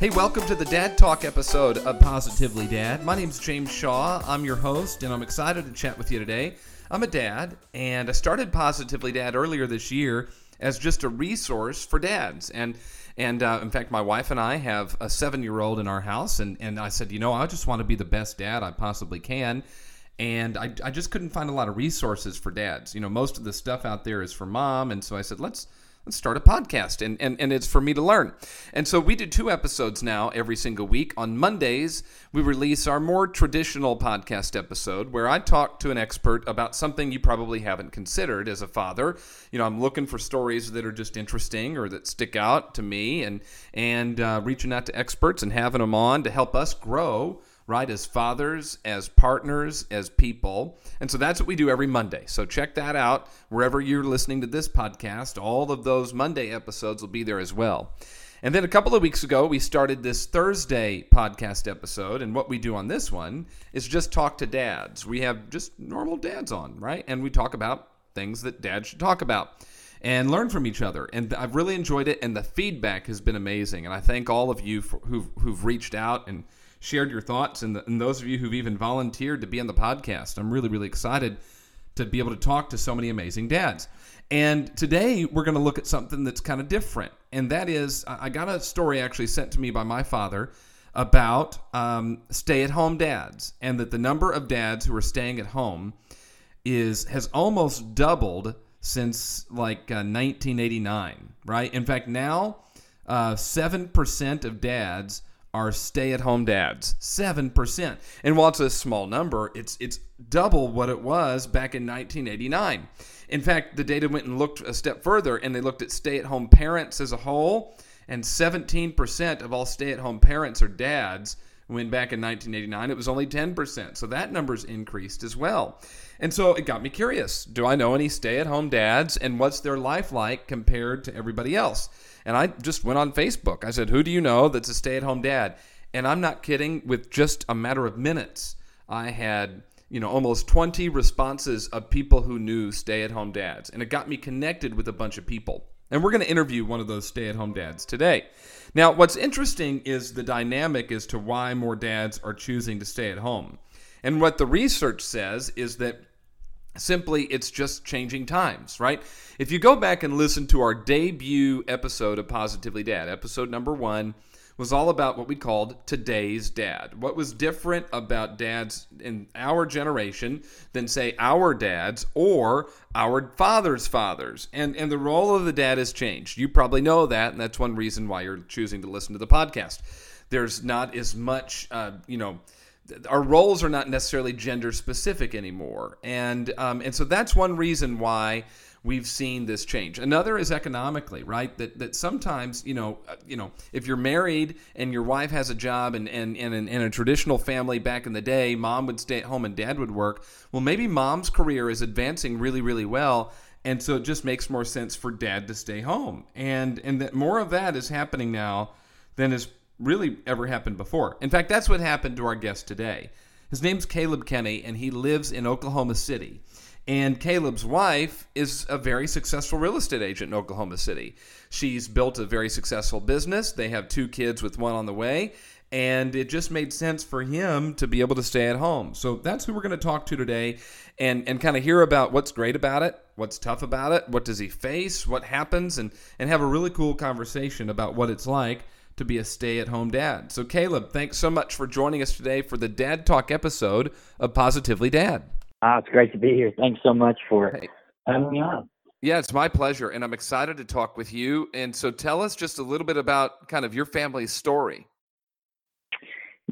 Hey, welcome to the Dad Talk episode of Positively Dad. My name's James Shaw. I'm your host, and I'm excited to chat with you today. I'm a dad, and I started Positively Dad earlier this year as just a resource for dads. And and uh, in fact, my wife and I have a seven year old in our house, and, and I said, you know, I just want to be the best dad I possibly can. And I, I just couldn't find a lot of resources for dads. You know, most of the stuff out there is for mom. And so I said, let's start a podcast and, and, and it's for me to learn. And so we do two episodes now every single week. On mondays we release our more traditional podcast episode where i talk to an expert about something you probably haven't considered as a father. You know i'm looking for stories that are just interesting or that stick out to me and and uh, reaching out to experts and having them on to help us grow right? As fathers, as partners, as people. And so that's what we do every Monday. So check that out wherever you're listening to this podcast. All of those Monday episodes will be there as well. And then a couple of weeks ago, we started this Thursday podcast episode. And what we do on this one is just talk to dads. We have just normal dads on, right? And we talk about things that dads should talk about and learn from each other. And I've really enjoyed it. And the feedback has been amazing. And I thank all of you for, who've, who've reached out and shared your thoughts, and, the, and those of you who've even volunteered to be on the podcast. I'm really, really excited to be able to talk to so many amazing dads. And today we're going to look at something that's kind of different. And that is, I got a story actually sent to me by my father about um, stay at home dads, and that the number of dads who are staying at home is has almost doubled since like uh, 1989, right? In fact, now uh, 7% of dads are stay-at-home dads. 7%. And while it's a small number, it's it's double what it was back in 1989. In fact, the data went and looked a step further and they looked at stay-at-home parents as a whole, and 17% of all stay-at-home parents are dads. When back in 1989 it was only 10%. So that number's increased as well. And so it got me curious. Do I know any stay-at-home dads and what's their life like compared to everybody else? And I just went on Facebook. I said, Who do you know that's a stay at home dad? And I'm not kidding, with just a matter of minutes, I had you know almost 20 responses of people who knew stay-at-home dads and it got me connected with a bunch of people and we're going to interview one of those stay-at-home dads today now what's interesting is the dynamic as to why more dads are choosing to stay at home and what the research says is that Simply, it's just changing times, right? If you go back and listen to our debut episode of Positively Dad, episode number one was all about what we called today's dad. What was different about dads in our generation than, say, our dads or our fathers' fathers? And, and the role of the dad has changed. You probably know that, and that's one reason why you're choosing to listen to the podcast. There's not as much, uh, you know, our roles are not necessarily gender specific anymore, and um, and so that's one reason why we've seen this change. Another is economically, right? That that sometimes you know uh, you know if you're married and your wife has a job and and, and in, in a traditional family back in the day, mom would stay at home and dad would work. Well, maybe mom's career is advancing really really well. And so it just makes more sense for dad to stay home. And and that more of that is happening now than is really ever happened before. In fact, that's what happened to our guest today. His name's Caleb Kenny, and he lives in Oklahoma City. And Caleb's wife is a very successful real estate agent in Oklahoma City. She's built a very successful business. They have two kids with one on the way. And it just made sense for him to be able to stay at home. So that's who we're going to talk to today and, and kind of hear about what's great about it, what's tough about it, what does he face, what happens, and, and have a really cool conversation about what it's like to be a stay at home dad. So, Caleb, thanks so much for joining us today for the Dad Talk episode of Positively Dad. Ah, it's great to be here. Thanks so much for hey. having me on. Yeah, it's my pleasure. And I'm excited to talk with you. And so, tell us just a little bit about kind of your family's story.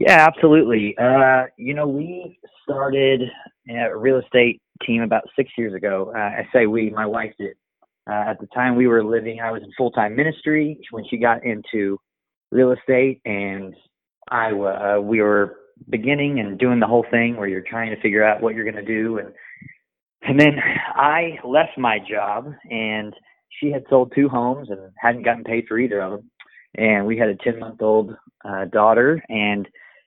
Yeah, absolutely. Uh, you know, we started a real estate team about six years ago. Uh, I say we, my wife did. Uh, at the time we were living, I was in full time ministry. When she got into real estate and I uh, we were beginning and doing the whole thing where you're trying to figure out what you're going to do and and then I left my job and she had sold two homes and hadn't gotten paid for either of them. And we had a 10 month old uh, daughter and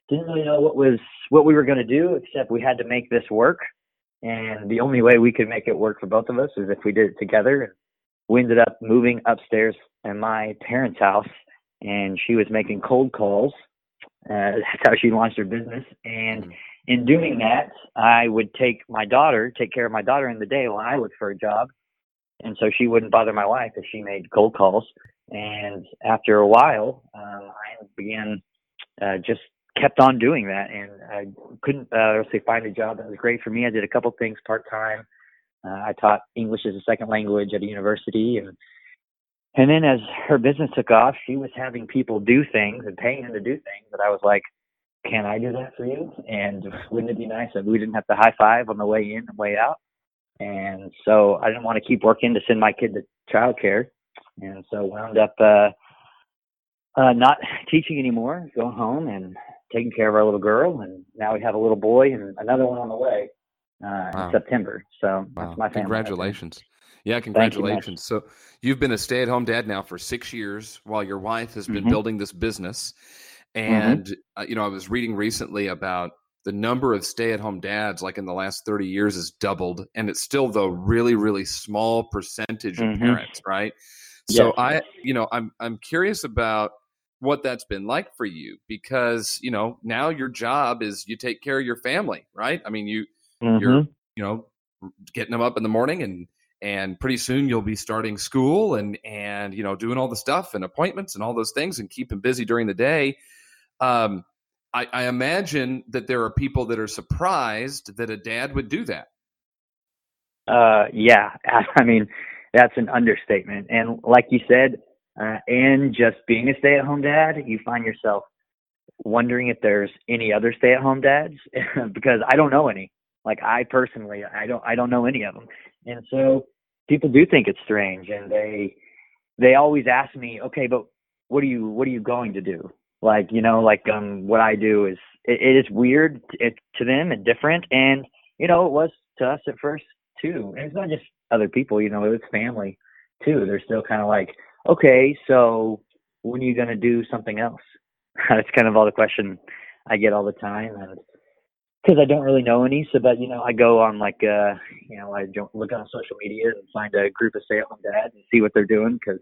didn't really know what was what we were going to do except we had to make this work. And the only way we could make it work for both of us is if we did it together. We ended up moving upstairs in my parents house and she was making cold calls. Uh, that's how she launched her business. And in doing that, I would take my daughter, take care of my daughter in the day while I looked for a job. And so she wouldn't bother my wife if she made cold calls. And after a while, um, I began uh, just kept on doing that, and I couldn't uh, say find a job that was great for me. I did a couple things part time. Uh, I taught English as a second language at a university, and and then as her business took off, she was having people do things and paying them to do things that I was like, "Can I do that for you?" And wouldn't it be nice if we didn't have to high five on the way in and way out? And so I didn't want to keep working to send my kid to childcare, and so wound up uh, uh, not teaching anymore, going home and taking care of our little girl, and now we have a little boy and another one on the way uh, Wow. in September. So Wow. that's my family. Congratulations. Yeah, you congratulations. So you've been a stay at home dad now for six years while your wife has been Mhm. building this business. Mm-hmm. And, uh, you know, I was reading recently about the number of stay at home dads, like in the last 30 years, has doubled. And it's still, the really, really small percentage of Mhm. parents, right? So. I, you know, I'm, I'm curious about what that's been like for you because, you know, now your job is you take care of your family, right? I mean, you, you're Mhm. you know getting them up in the morning and and pretty soon you'll be starting school and and you know doing all the stuff and appointments and all those things and keep them busy during the day um I, I imagine that there are people that are surprised that a dad would do that Uh, yeah, I mean, that's an understatement. And like you said, uh, and just being a stay-at-home dad, you find yourself wondering if there's any other stay-at-home dads because I don't know any. Like I personally, I don't, I don't know any of them. And so people do think it's strange, and they, they always ask me, okay, but what are you, what are you going to do? Like, you know, like um, what I do is, it, it is weird it, to them and different, and you know, it was to us at first too. And it's not just other people, you know, it's family too. They're still kind of like, okay, so when are you going to do something else? That's kind of all the question I get all the time. And because I don't really know any, so but you know, I go on like, uh, you know, I don't look on social media and find a group of stay-at-home dads and see what they're doing because,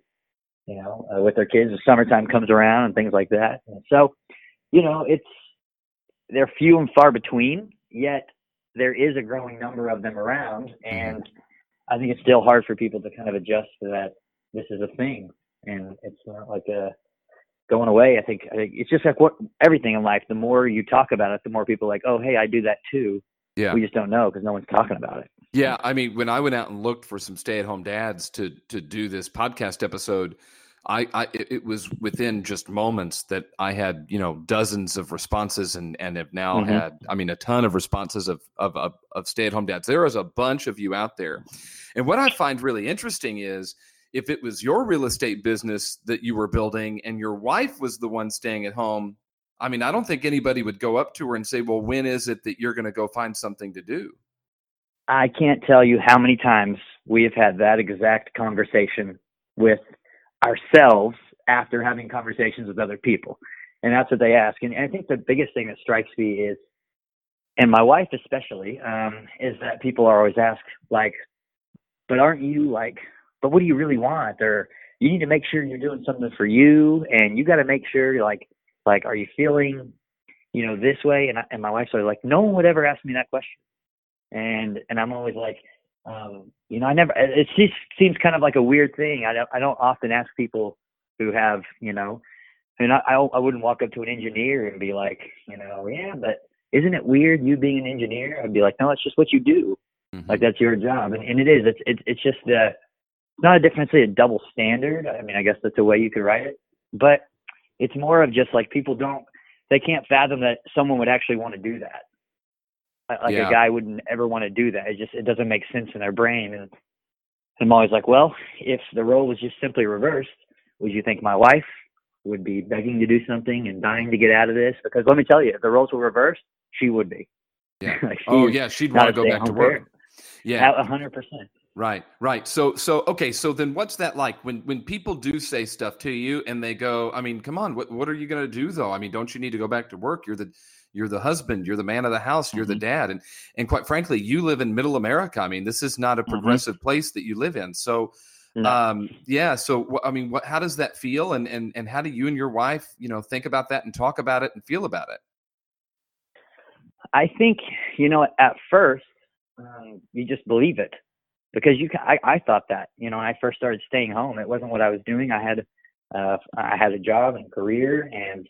you know, uh, with their kids, the summertime comes around and things like that. And so, you know, it's they're few and far between, yet there is a growing number of them around, and I think it's still hard for people to kind of adjust to that this is a thing, and it's not like a going away. I think, I think it's just like what everything in life. The more you talk about it, the more people are like, oh, hey, I do that too. yeah We just don't know because no one's talking about it. Yeah, I mean, when I went out and looked for some stay-at-home dads to to do this podcast episode, I, I it was within just moments that I had you know dozens of responses and and have now Mhm. had I mean a ton of responses of of of, of stay-at-home dads. There is a bunch of you out there, and what I find really interesting is if it was your real estate business that you were building and your wife was the one staying at home. I mean, I don't think anybody would go up to her and say, "Well, when is it that you're going to go find something to do?" I can't tell you how many times we have had that exact conversation with ourselves after having conversations with other people. And that's what they ask. And I think the biggest thing that strikes me is, and my wife especially, um, is that people are always ask, like, but aren't you like, but what do you really want? Or you need to make sure you're doing something for you and you got to make sure you're like, like, are you feeling, you know, this way? And, I, and my wife's always like, no one would ever ask me that question and and I'm always like, um, you know, I never. It just seems kind of like a weird thing. I don't I don't often ask people who have you know, and I I, I wouldn't walk up to an engineer and be like, you know, yeah, but isn't it weird you being an engineer? I'd be like, no, it's just what you do. Mhm. Like that's your job, and, and it is. It's it's it's just uh, not a difference, a double standard. I mean, I guess that's a way you could write it, but it's more of just like people don't they can't fathom that someone would actually want to do that. Uh, like like Yeah. a guy wouldn't ever want to do that. It just it doesn't make sense in their brain. And I'm always like, well, if the role was just simply reversed, would you think my wife would be begging to do something and dying to get out of this? Because let me tell you, if the roles were reversed, she would be. Yeah. like Oh yeah, she'd want to go back to work. parent. Yeah. A hundred percent. Right, right. So, so okay. So then, what's that like when when people do say stuff to you and they go? I mean, come on. What what are you going to do though? I mean, don't you need to go back to work? You're the you're the husband. You're the man of the house. You're the Mhm. dad. And and quite frankly, you live in Middle America. I mean, this is not a Mhm. progressive place that you live in. So, No. Um, yeah. So, I mean, what, how does that feel? And, and, and how do you and your wife, you know, think about that and talk about it and feel about it? I think you know at first um, you just believe it because you. ca- I I thought that you know when I first started staying home, it wasn't what I was doing. I had uh, I had a job and a career, and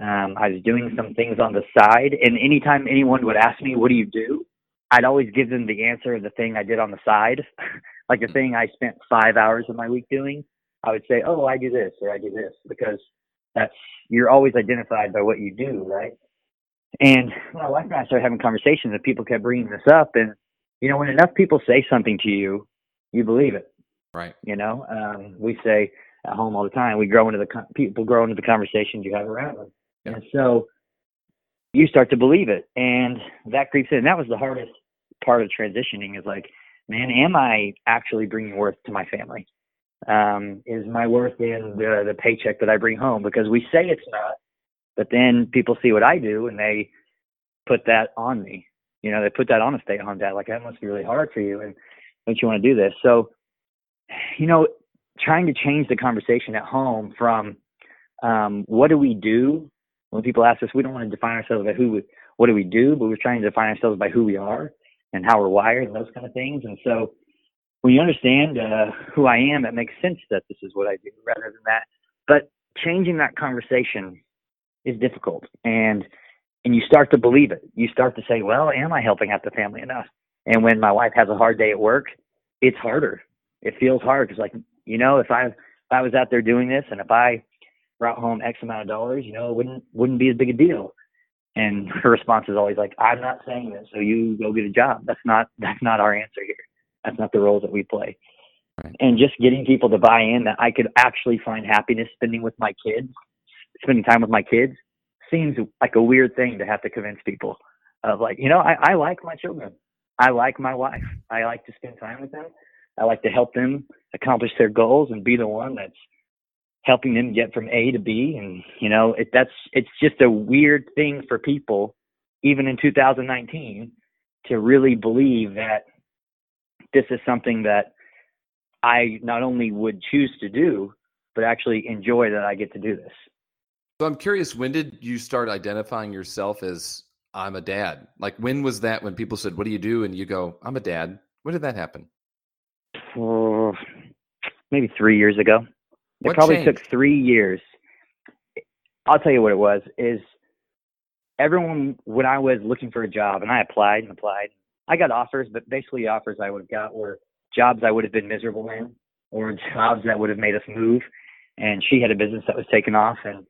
um, I was doing some things on the side. And anytime anyone would ask me, "What do you do?" I'd always give them the answer of the thing I did on the side, like the thing I spent five hours of my week doing. I would say, "Oh, I do this or I do this," because that's you're always identified by what you do, right? And my wife and I started having conversations, and people kept bringing this up. And you know, when enough people say something to you, you believe it. Right. You know, um, we say at home all the time, we grow into the con- people grow into the conversations you have around them, Yeah. and so you start to believe it, and that creeps in. That was the hardest part of transitioning. Is like, man, am I actually bringing worth to my family? Um, is my worth in the the paycheck that I bring home? Because we say it's not, but then people see what I do and they put that on me. You know, they put that on a stay-at-home dad. Like that must be really hard for you, and don't you want to do this? So, you know, trying to change the conversation at home from um, what do we do when people ask us, we don't want to define ourselves by who, we, what do we do, but we're trying to define ourselves by who we are and how we're wired and those kind of things. And so, when you understand uh, who I am, it makes sense that this is what I do rather than that. But changing that conversation is difficult, and and you start to believe it. You start to say, "Well, am I helping out the family enough?" And when my wife has a hard day at work, it's harder. It feels hard because, like, you know, if I if I was out there doing this, and if I brought home X amount of dollars, you know, it wouldn't wouldn't be as big a deal. And her response is always like, "I'm not saying this, so you go get a job." That's not that's not our answer here. That's not the roles that we play. Right. And just getting people to buy in that I could actually find happiness spending with my kids, spending time with my kids, seems like a weird thing to have to convince people of like, you know, I, I like my children. I like my wife. I like to spend time with them. I like to help them accomplish their goals and be the one that's helping them get from A to B. And you know, it, that's it's just a weird thing for people, even in 2019, to really believe that this is something that I not only would choose to do, but actually enjoy that I get to do this. So I'm curious, when did you start identifying yourself as I'm a dad? Like, when was that when people said, What do you do? And you go, I'm a dad. When did that happen? Oh, maybe three years ago. It What probably changed? took three years. I'll tell you what it was. Is everyone when I was looking for a job and I applied and applied, I got offers, but basically the offers I would have got were jobs I would have been miserable in, or jobs that would have made us move. And she had a business that was taking off, and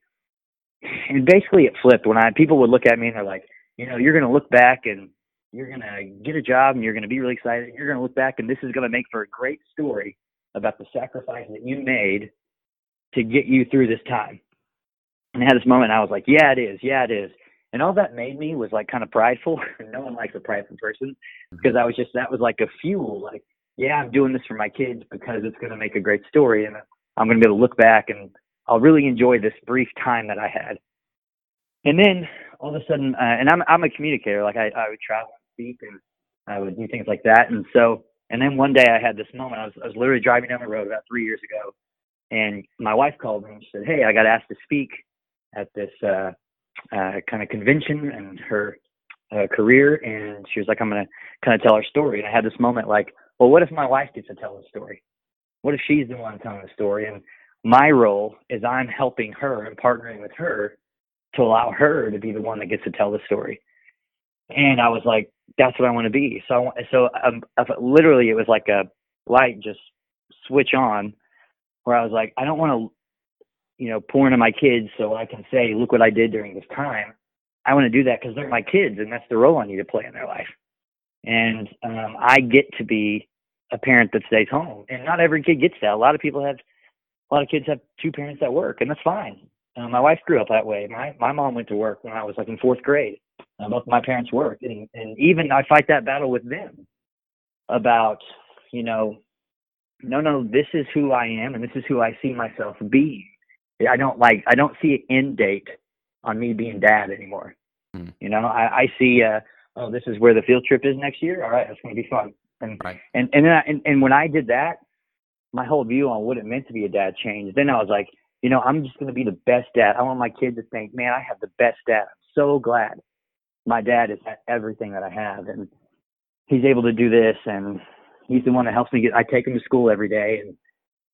and basically it flipped when I people would look at me and they're like, you know, you're gonna look back and you're gonna get a job and you're gonna be really excited. You're gonna look back and this is gonna make for a great story about the sacrifice that you made to get you through this time. And I had this moment I was like, Yeah, it is, yeah, it is. And all that made me was like kind of prideful. no one likes a prideful person because I was just that was like a fuel. Like, yeah, I'm doing this for my kids because it's gonna make a great story and I'm gonna be able to look back and I'll really enjoy this brief time that I had. And then all of a sudden, uh, and I'm I'm a communicator. Like I, I would travel and speak, and I would do things like that. And so, and then one day I had this moment. I was I was literally driving down the road about three years ago, and my wife called me and said, "Hey, I got asked to speak at this uh, uh, kind of convention and her uh, career." And she was like, "I'm gonna kind of tell our story." And I had this moment like, "Well, what if my wife gets to tell the story? What if she's the one telling the story?" And my role is I'm helping her and partnering with her to allow her to be the one that gets to tell the story. And I was like, that's what I want to be. So, I, wa- so um, literally, it was like a light just switch on, where I was like, I don't want to, you know, pour into my kids so I can say, look what I did during this time. I want to do that because they're my kids, and that's the role I need to play in their life. And um, I get to be a parent that stays home, and not every kid gets that. A lot of people have, a lot of kids have two parents that work, and that's fine. Uh, my wife grew up that way. My my mom went to work when I was like in fourth grade. Uh, both my parents worked, and and even I fight that battle with them about you know, no, no, this is who I am, and this is who I see myself being. I don't like I don't see an end date on me being dad anymore. Hmm. You know, I, I see uh oh this is where the field trip is next year. All right, that's gonna be fun. And Right. and and then I, and, and when I did that, my whole view on what it meant to be a dad changed. Then I was like, you know, I'm just going to be the best dad. I want my kids to think, man, I have the best dad. I'm so glad my dad is everything that I have, and he's able to do this, and he's the one that helps me get. I take him to school every day, and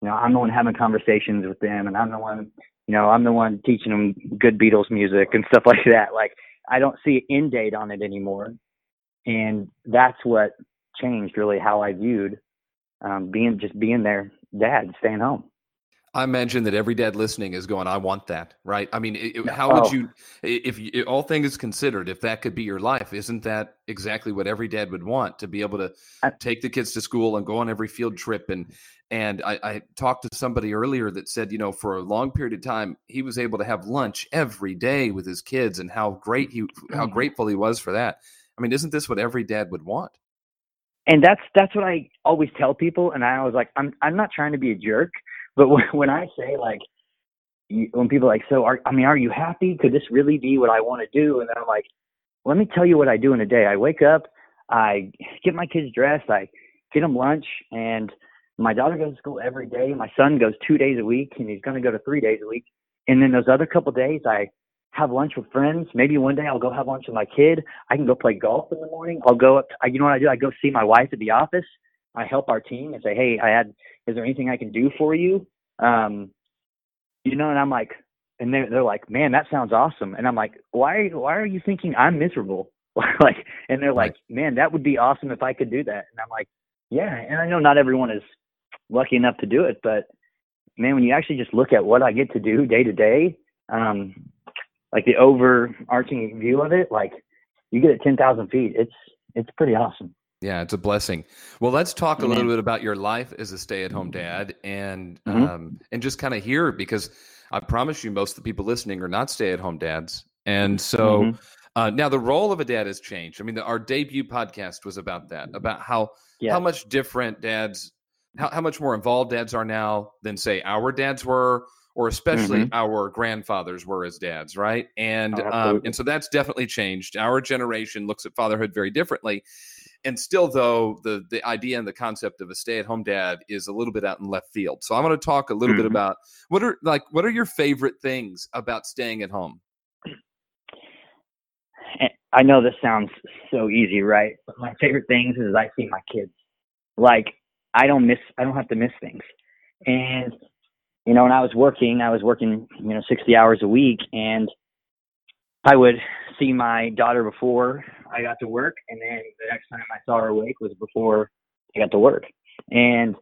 you know, I'm the one having conversations with them, and I'm the one, you know, I'm the one teaching them good Beatles music and stuff like that. Like, I don't see an end date on it anymore, and that's what changed really how I viewed um, being just being their dad, staying home. I imagine that every dad listening is going, "I want that." Right? I mean, it, how would oh. you, if, if all things considered, if that could be your life, isn't that exactly what every dad would want to be able to take the kids to school and go on every field trip? And and I, I talked to somebody earlier that said, you know, for a long period of time, he was able to have lunch every day with his kids, and how great he, how mm-hmm. grateful he was for that. I mean, isn't this what every dad would want? And that's that's what I always tell people, and I was like, I'm I'm not trying to be a jerk but when, when I say like, when people are like, so are, I mean, are you happy? Could this really be what I want to do? And then I'm like, let me tell you what I do in a day. I wake up, I get my kids dressed, I get them lunch, and my daughter goes to school every day. My son goes two days a week, and he's going to go to three days a week. And then those other couple days, I have lunch with friends. Maybe one day I'll go have lunch with my kid. I can go play golf in the morning. I'll go up. To, you know what I do? I go see my wife at the office. I help our team and say, hey, I had is there anything I can do for you? Um, you know, and I'm like, and they're they're like, man, that sounds awesome. And I'm like, why why are you thinking I'm miserable? like, and they're like, man, that would be awesome if I could do that. And I'm like, yeah. And I know not everyone is lucky enough to do it, but man, when you actually just look at what I get to do day to day, um, like the overarching view of it, like you get at ten thousand feet, it's it's pretty awesome. Yeah, it's a blessing. Well, let's talk a little bit about your life as a stay-at-home dad, and mm-hmm. um, and just kind of hear because I promise you, most of the people listening are not stay-at-home dads, and so mm-hmm. uh, now the role of a dad has changed. I mean, the, our debut podcast was about that, about how yeah. how much different dads, how how much more involved dads are now than say our dads were, or especially mm-hmm. our grandfathers were as dads, right? And oh, um, and so that's definitely changed. Our generation looks at fatherhood very differently and still though the the idea and the concept of a stay-at-home dad is a little bit out in left field so i'm going to talk a little mm-hmm. bit about what are like what are your favorite things about staying at home i know this sounds so easy right but my favorite things is i see my kids like i don't miss i don't have to miss things and you know when i was working i was working you know 60 hours a week and i would see my daughter before I got to work, and then the next time I saw her awake was before I got to work. And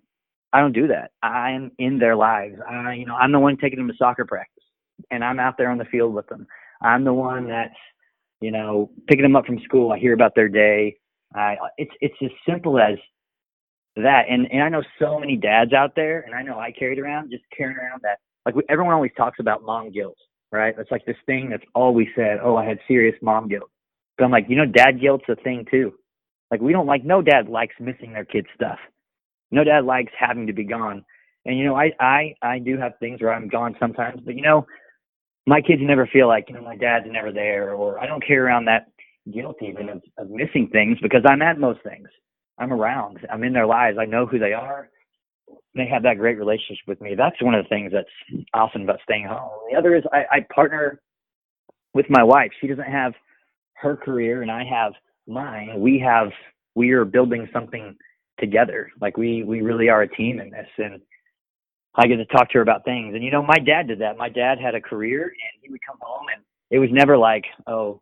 I don't do that. I'm in their lives. I, you know, I'm the one taking them to soccer practice, and I'm out there on the field with them. I'm the one that's, you know, picking them up from school. I hear about their day. I, it's it's as simple as that. And and I know so many dads out there, and I know I carried around just carrying around that. Like we, everyone always talks about mom guilt, right? It's like this thing that's always said, oh, I had serious mom guilt. But I'm like, you know, dad guilt's a thing too. Like we don't like no dad likes missing their kids' stuff. No dad likes having to be gone. And you know, I I I do have things where I'm gone sometimes, but you know, my kids never feel like you know my dad's never there, or I don't carry around that guilt even of, of missing things because I'm at most things. I'm around. I'm in their lives. I know who they are. They have that great relationship with me. That's one of the things that's awesome about staying home. The other is I, I partner with my wife. She doesn't have her career and I have mine. We have we are building something together. Like we we really are a team in this and I get to talk to her about things. And you know, my dad did that. My dad had a career and he would come home and it was never like, oh,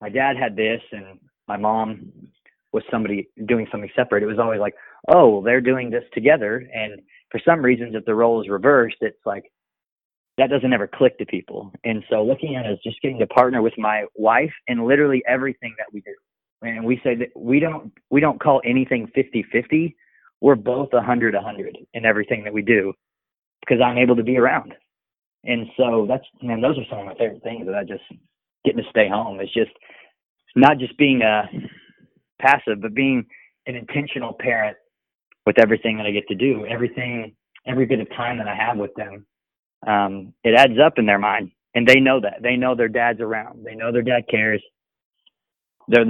my dad had this and my mom was somebody doing something separate. It was always like, oh, well, they're doing this together. And for some reasons, if the role is reversed, it's like that doesn't ever click to people. And so looking at it as just getting to partner with my wife in literally everything that we do. And we say that we don't we don't call anything 50-50. We're both 100 100 in everything that we do because I'm able to be around. And so that's man, those are some of my favorite things that I just getting to stay home. It's just not just being a passive, but being an intentional parent with everything that I get to do, everything, every bit of time that I have with them um, it adds up in their mind, and they know that. They know their dad's around. They know their dad cares. They're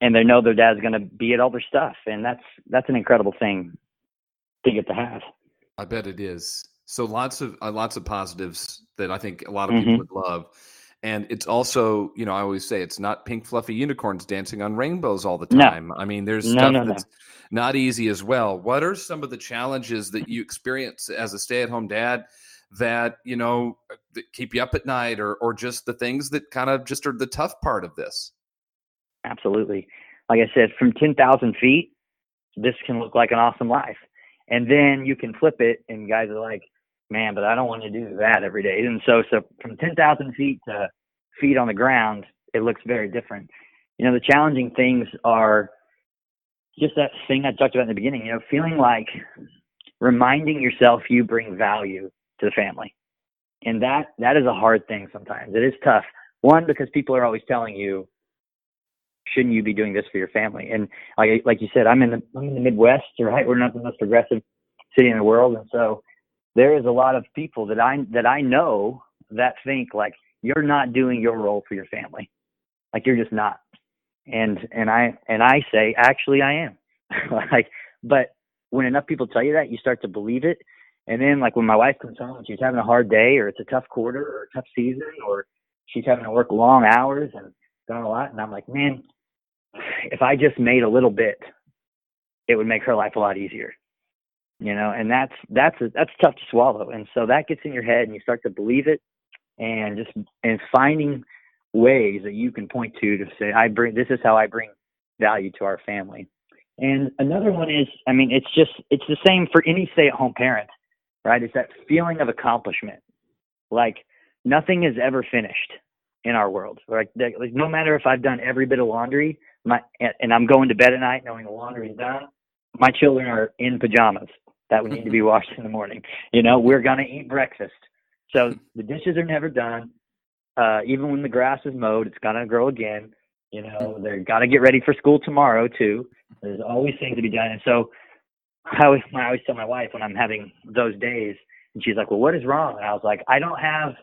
and they know their dad's going to be at all their stuff, and that's that's an incredible thing to get to have. I bet it is. So lots of uh, lots of positives that I think a lot of people hmm would love. And it's also, you know, I always say it's not pink fluffy unicorns dancing on rainbows all the No, time. I mean, there's no, stuff no, no. that's not easy as well. What are some of the challenges that you experience as a stay-at-home dad that, you know, that keep you up at night or or just the things that kind of just are the tough part of this? Absolutely. Like I said, from 10,000 feet, this can look like an awesome life. And then you can flip it, and guys are like, man, but I don't want to do that every day. And so, so from 10,000 feet to feet on the ground, it looks very different. You know, the challenging things are just that thing I talked about in the beginning, you know, feeling like reminding yourself you bring value to the family. And that, that is a hard thing sometimes. It is tough. One, because people are always telling you, shouldn't you be doing this for your family? And like like you said, I'm in the I'm in the Midwest, right? We're not the most progressive city in the world, and so there is a lot of people that I that I know that think like you're not doing your role for your family, like you're just not. And and I and I say actually I am, like. But when enough people tell you that, you start to believe it. And then like when my wife comes home and she's having a hard day, or it's a tough quarter, or a tough season, or she's having to work long hours and done a lot, and I'm like, man, if I just made a little bit, it would make her life a lot easier. You know, and that's that's a, that's tough to swallow. And so that gets in your head, and you start to believe it, and just and finding ways that you can point to to say, I bring this is how I bring value to our family. And another one is, I mean, it's just it's the same for any stay-at-home parent, right? It's that feeling of accomplishment. Like nothing is ever finished in our world. Like, like no matter if I've done every bit of laundry, my and I'm going to bed at night knowing the laundry's done. My children are in pajamas that we need to be washed in the morning. You know, we're gonna eat breakfast. So the dishes are never done. Uh, even when the grass is mowed, it's gonna grow again. You know, they're gotta get ready for school tomorrow too. There's always things to be done. And so I always, I always tell my wife when I'm having those days, and she's like, "Well, what is wrong?" And I was like, "I don't have,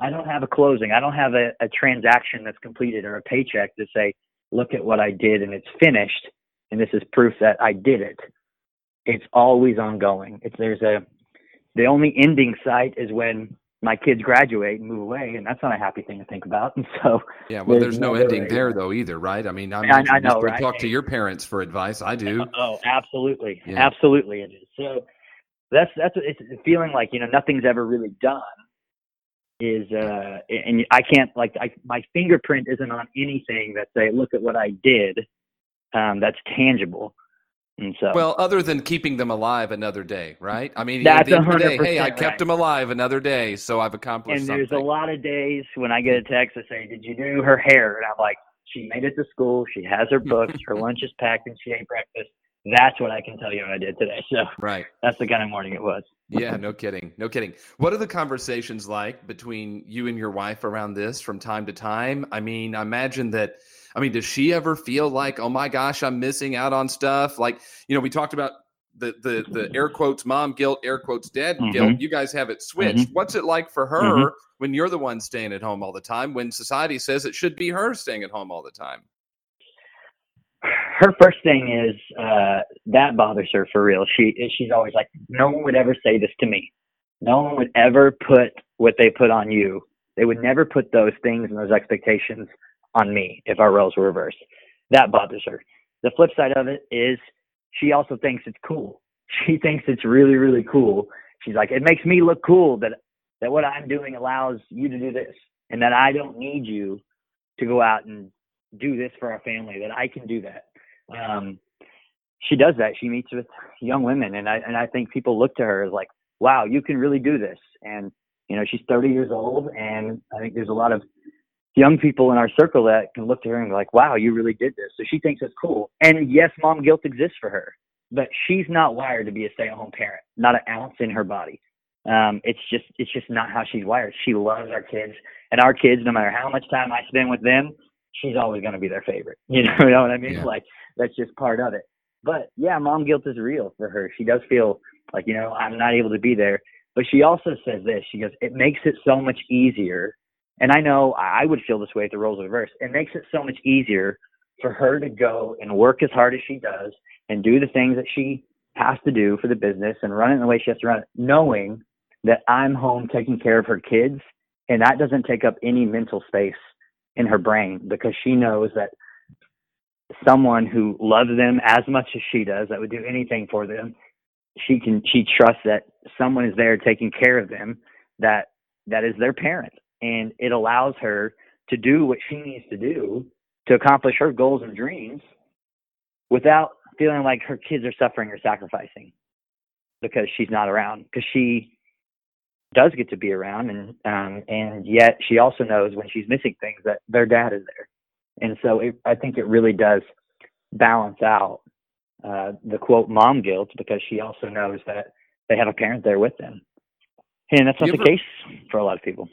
I don't have a closing. I don't have a, a transaction that's completed or a paycheck to say, look at what I did and it's finished, and this is proof that I did it. It's always ongoing. It's there's a, the only ending site is when my kids graduate and move away, and that's not a happy thing to think about. And so, Yeah, well, there's there's no ending there though either, right? I mean, I, I- I know, right? talk to your parents for advice. I do. Oh, absolutely, Yeah. absolutely, it is. So that's that's it's feeling like you know nothing's ever really done. Is uh, and I can't like I, my fingerprint isn't on anything that say look at what I did. Um, that's tangible, and so Well, other than keeping them alive another day, right? I mean, That's at the end of the day, hey, I 100% kept right. them alive another day, so I've accomplished and there's something. a lot of days when I get a text that say, "Did you do her hair?" And I'm like, "She made it to school. She has her books. her lunch is packed, and she ate breakfast." That's what I can tell you I did today. So right. that's the kind of morning it was. Yeah, no kidding. No kidding. What are the conversations like between you and your wife around this from time to time? I mean, I imagine that I mean, does she ever feel like, "Oh my gosh, I'm missing out on stuff?" Like, you know, we talked about the the the air quotes mom guilt, air quotes dad guilt. Mhm. You guys have it switched. What's it like for her Mhm. when you're the one staying at home all the time when society says it should be her staying at home all the time? her first thing is uh that bothers her for real. She she's always like, no one would ever say this to me. No one would ever put what they put on you. They would never put those things and those expectations on me if our roles were reversed. That bothers her. The flip side of it is she also thinks it's cool. She thinks it's really really cool. She's like, it makes me look cool that that what I'm doing allows you to do this, and that I don't need you to go out and do this for our family. That I can do that. Um, she does that. She meets with young women, and I and I think people look to her as like, wow, you can really do this. And you know, she's 30 years old, and I think there's a lot of young people in our circle that can look to her and be like, wow, you really did this. So she thinks it's cool. And yes, mom guilt exists for her, but she's not wired to be a stay-at-home parent. Not an ounce in her body. Um, it's just it's just not how she's wired. She loves our kids, and our kids, no matter how much time I spend with them, she's always going to be their favorite. You know, you know what I mean? Yeah. Like that's just part of it. But yeah, mom guilt is real for her. She does feel like you know I'm not able to be there. But she also says this. She goes, it makes it so much easier. And I know I would feel this way if the roles were reversed. It makes it so much easier for her to go and work as hard as she does and do the things that she has to do for the business and run it in the way she has to run it, knowing that I'm home taking care of her kids and that doesn't take up any mental space in her brain because she knows that someone who loves them as much as she does, that would do anything for them, she can she trusts that someone is there taking care of them, that that is their parent. And it allows her to do what she needs to do to accomplish her goals and dreams without feeling like her kids are suffering or sacrificing because she's not around because she does get to be around and um and yet she also knows when she's missing things that their dad is there. And so it, i think it really does balance out uh the quote mom guilt because she also knows that they have a parent there with them. And that's not the ever, case for a lot of people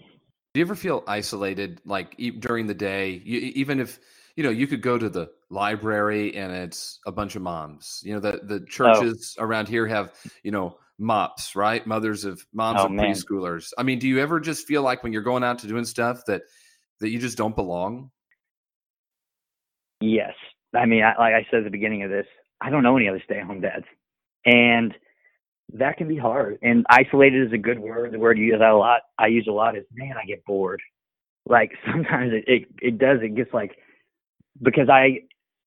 do you ever feel isolated like during the day you, even if you know you could go to the library and it's a bunch of moms you know the the oh. churches oh. around here have you know MOPS, right? Mothers of moms oh, of man. preschoolers. I mean, do you ever just feel like when you're going out to doing stuff that that you just don't belong? Yes. I mean, I, like I said at the beginning of this, I don't know any other stay-at-home dads, and that can be hard. And isolated is a good word. The word you use a lot. I use a lot is man. I get bored. Like sometimes it, it it does. It gets like because I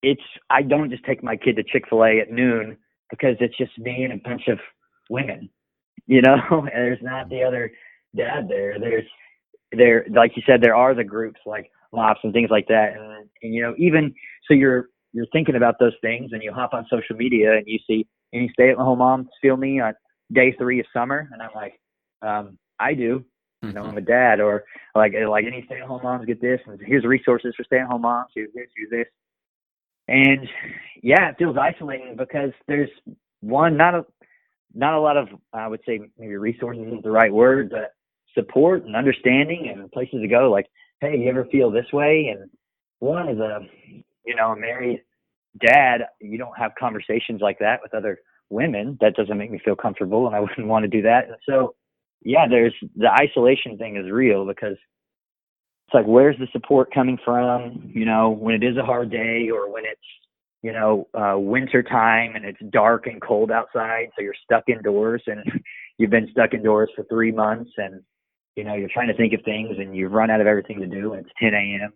it's I don't just take my kid to Chick Fil A at noon because it's just me and a bunch of women, you know, and there's not the other dad there. There's there, like you said, there are the groups like MOPS and things like that. And, and, you know, even so you're, you're thinking about those things and you hop on social media and you see any stay at home moms feel me on day three of summer. And I'm like, um, I do, you know, I'm a dad or like, like any stay at home moms get this and here's resources for stay at home moms. Use this, use this. And yeah, it feels isolating because there's one, not a, not a lot of I would say maybe resources isn't the right word, but support and understanding and places to go. Like, hey, you ever feel this way? And one is a you know a married dad. You don't have conversations like that with other women. That doesn't make me feel comfortable, and I wouldn't want to do that. So, yeah, there's the isolation thing is real because it's like where's the support coming from? You know, when it is a hard day or when it's you know, uh, winter time and it's dark and cold outside, so you're stuck indoors and you've been stuck indoors for three months and, you know, you're trying to think of things and you've run out of everything to do and it's 10 a.m.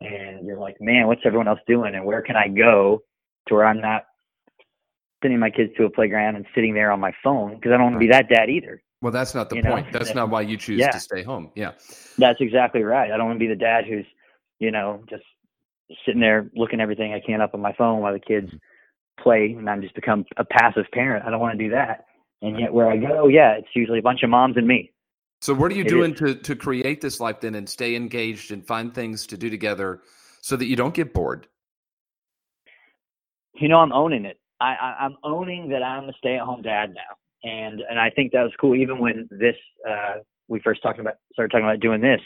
and you're like, man, what's everyone else doing and where can I go to where I'm not sending my kids to a playground and sitting there on my phone because I don't want to be that dad either. Well, that's not the you point. Know? That's not why you choose yeah. to stay home. Yeah. That's exactly right. I don't want to be the dad who's, you know, just sitting there looking everything I can up on my phone while the kids mm-hmm. play, and I'm just become a passive parent. I don't want to do that. And yet, where I go, yeah, it's usually a bunch of moms and me. So, what are you it doing is. to to create this life then, and stay engaged and find things to do together, so that you don't get bored? You know, I'm owning it. I, I I'm owning that I'm a stay-at-home dad now, and and I think that was cool. Even when this uh, we first talking about started talking about doing this,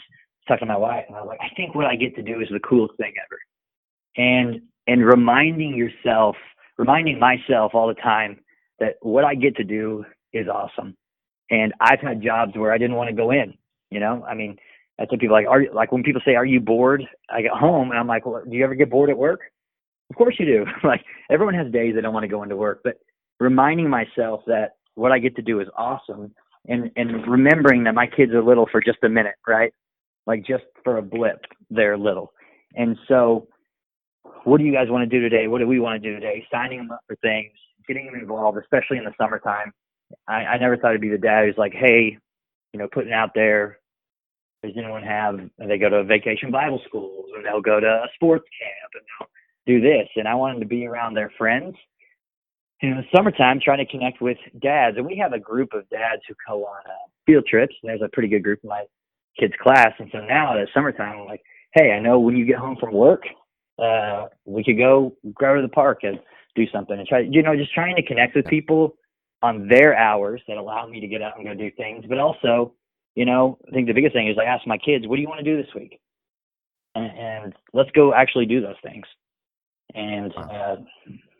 talking to my wife, and I was like, I think what I get to do is the coolest thing ever and and reminding yourself, reminding myself all the time that what I get to do is awesome. And I've had jobs where I didn't want to go in. You know, I mean, I tell people like, are like when people say, "Are you bored?" I get home and I'm like, well, "Do you ever get bored at work?" Of course you do. like everyone has days they don't want to go into work, but reminding myself that what I get to do is awesome, and and remembering that my kids are little for just a minute, right? Like just for a blip, they're little, and so what do you guys want to do today? What do we want to do today? Signing them up for things, getting them involved, especially in the summertime. I, I never thought it'd be the dad who's like, hey, you know, putting out there. Does anyone have? And they go to a vacation Bible schools, and they'll go to a sports camp, and they'll do this. And I want them to be around their friends. in the summertime, trying to connect with dads, and we have a group of dads who go on uh, field trips. And there's a pretty good group in my kids' class, and so now at summertime, I'm like, hey, I know when you get home from work, uh, we could go go to the park and do something and try, you know, just trying to connect with people on their hours that allow me to get out and go do things. But also, you know, I think the biggest thing is I ask my kids, what do you want to do this week? And, and let's go actually do those things. And, uh,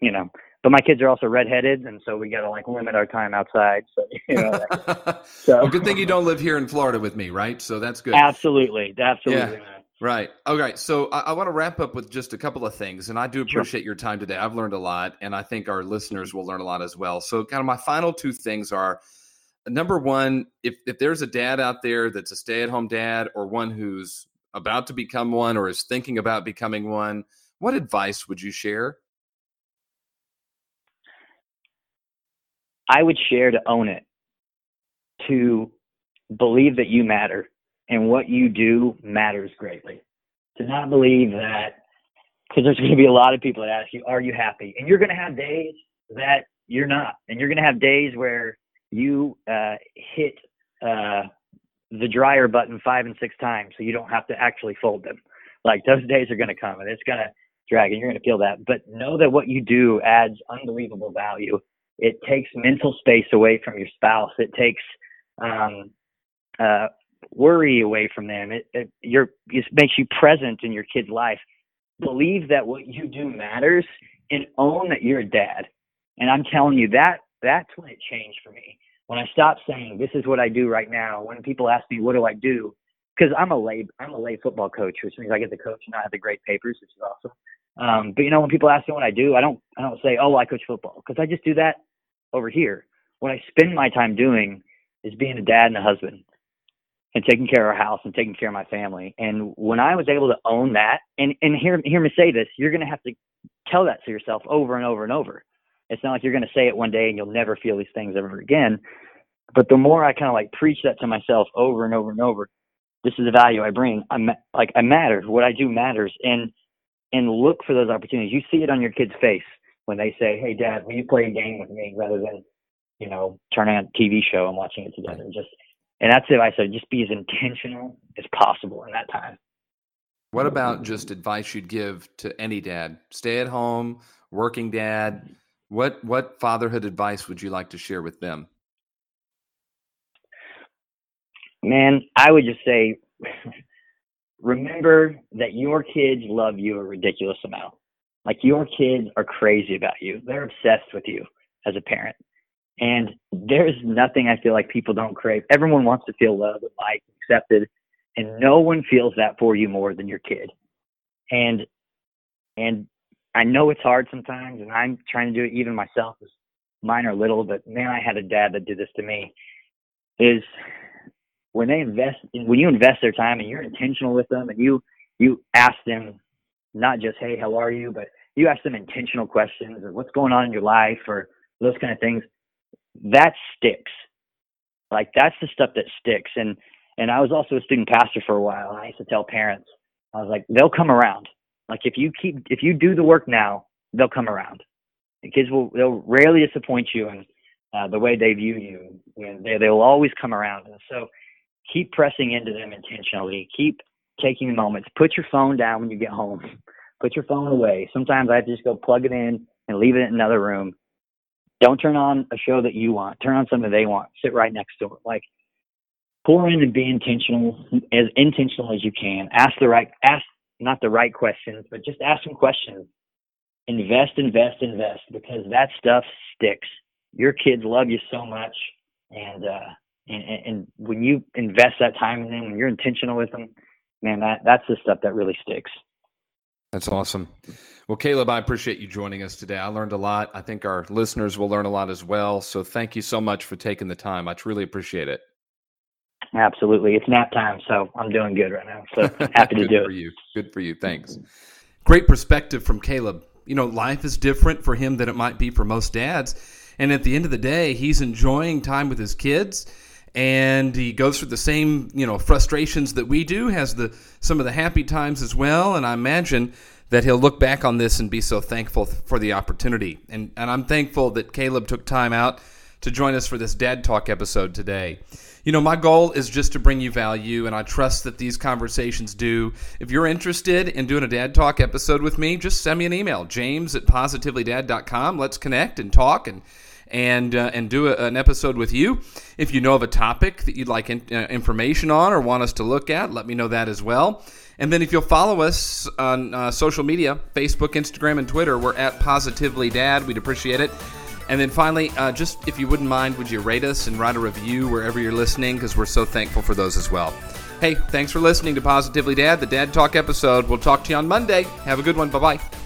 you know, but my kids are also redheaded, and so we got to like limit our time outside. So, you know, so. well, good thing you don't live here in Florida with me, right? So that's good. Absolutely, absolutely. Yeah. Right. Okay. So I, I want to wrap up with just a couple of things, and I do appreciate sure. your time today. I've learned a lot, and I think our listeners will learn a lot as well. So, kind of my final two things are number one, if if there's a dad out there that's a stay at home dad, or one who's about to become one, or is thinking about becoming one, what advice would you share? I would share to own it, to believe that you matter and what you do matters greatly. To not believe that, because there's going to be a lot of people that ask you, Are you happy? And you're going to have days that you're not. And you're going to have days where you uh, hit uh, the dryer button five and six times so you don't have to actually fold them. Like those days are going to come and it's going to drag and you're going to feel that. But know that what you do adds unbelievable value. It takes mental space away from your spouse. It takes um, uh, worry away from them. It, it, it makes you present in your kid's life. Believe that what you do matters and own that you're a dad. And I'm telling you that that's when it changed for me. When I stopped saying this is what I do right now. When people ask me what do I do, because I'm a lay I'm a lay football coach, which means I get to coach and I have the great papers, which is awesome. Um, but you know, when people ask me what I do, I don't I don't say oh I coach football because I just do that over here. What I spend my time doing is being a dad and a husband and taking care of our house and taking care of my family. And when I was able to own that, and and hear hear me say this, you're going to have to tell that to yourself over and over and over. It's not like you're going to say it one day and you'll never feel these things ever again. But the more I kind of like preach that to myself over and over and over, this is the value I bring. I'm like I matter. What I do matters, and and look for those opportunities. You see it on your kid's face when they say, "Hey, Dad, will you play a game with me?" Rather than you know turning on a TV show and watching it together. And just and that's it. I said just be as intentional as possible in that time. What about just advice you'd give to any dad, stay at home, working dad? What what fatherhood advice would you like to share with them? Man, I would just say remember that your kids love you a ridiculous amount. Like your kids are crazy about you. They're obsessed with you as a parent. And there's nothing I feel like people don't crave. Everyone wants to feel loved liked, accepted, and no one feels that for you more than your kid. And and I know it's hard sometimes, and I'm trying to do it even myself. Mine are little, but man, I had a dad that did this to me. Is when they invest, when you invest their time and you're intentional with them, and you you ask them not just hey how are you, but you ask them intentional questions or what's going on in your life or those kind of things that sticks. Like that's the stuff that sticks. And and I was also a student pastor for a while. I used to tell parents, I was like, they'll come around. Like if you keep if you do the work now, they'll come around. The kids will they'll rarely disappoint you in uh, the way they view you. And they they'll always come around. And so keep pressing into them intentionally. Keep taking moments. Put your phone down when you get home. Put your phone away. Sometimes I have to just go plug it in and leave it in another room don't turn on a show that you want. Turn on something they want. Sit right next to it. Like pour in and be intentional, as intentional as you can. Ask the right, ask not the right questions, but just ask some questions. Invest, invest, invest, because that stuff sticks. Your kids love you so much, and uh, and, and when you invest that time in them, when you're intentional with them, man, that that's the stuff that really sticks. That's awesome. Well, Caleb, I appreciate you joining us today. I learned a lot. I think our listeners will learn a lot as well. So thank you so much for taking the time. I truly appreciate it. Absolutely. It's nap time, so I'm doing good right now. So happy to do Good for you. Good for you. Thanks. Great perspective from Caleb. You know, life is different for him than it might be for most dads. And at the end of the day, he's enjoying time with his kids and he goes through the same you know frustrations that we do has the some of the happy times as well. And i imagine that he'll look back on this and be so thankful for the opportunity. And and i'm thankful that caleb took time out to join us for this dad talk episode today. You know my goal is just to bring you value and i trust that these conversations do. If you're interested in doing a dad talk episode with me just send me an email james at positivelydad.com let's connect and talk and and uh, and do a, an episode with you. If you know of a topic that you'd like in, uh, information on or want us to look at, let me know that as well. And then if you'll follow us on uh, social media, Facebook, Instagram, and Twitter, we're at Positively Dad. We'd appreciate it. And then finally, uh, just if you wouldn't mind, would you rate us and write a review wherever you're listening? Because we're so thankful for those as well. Hey, thanks for listening to Positively Dad, the Dad Talk episode. We'll talk to you on Monday. Have a good one. Bye bye.